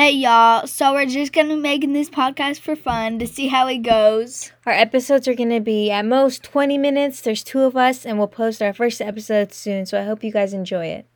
Hey y'all, so we're just gonna be making this podcast for fun to see how it goes. Our episodes are going to be at most 20 minutes. There's two of us, and we'll post our first episode soon. So I hope you guys enjoy it.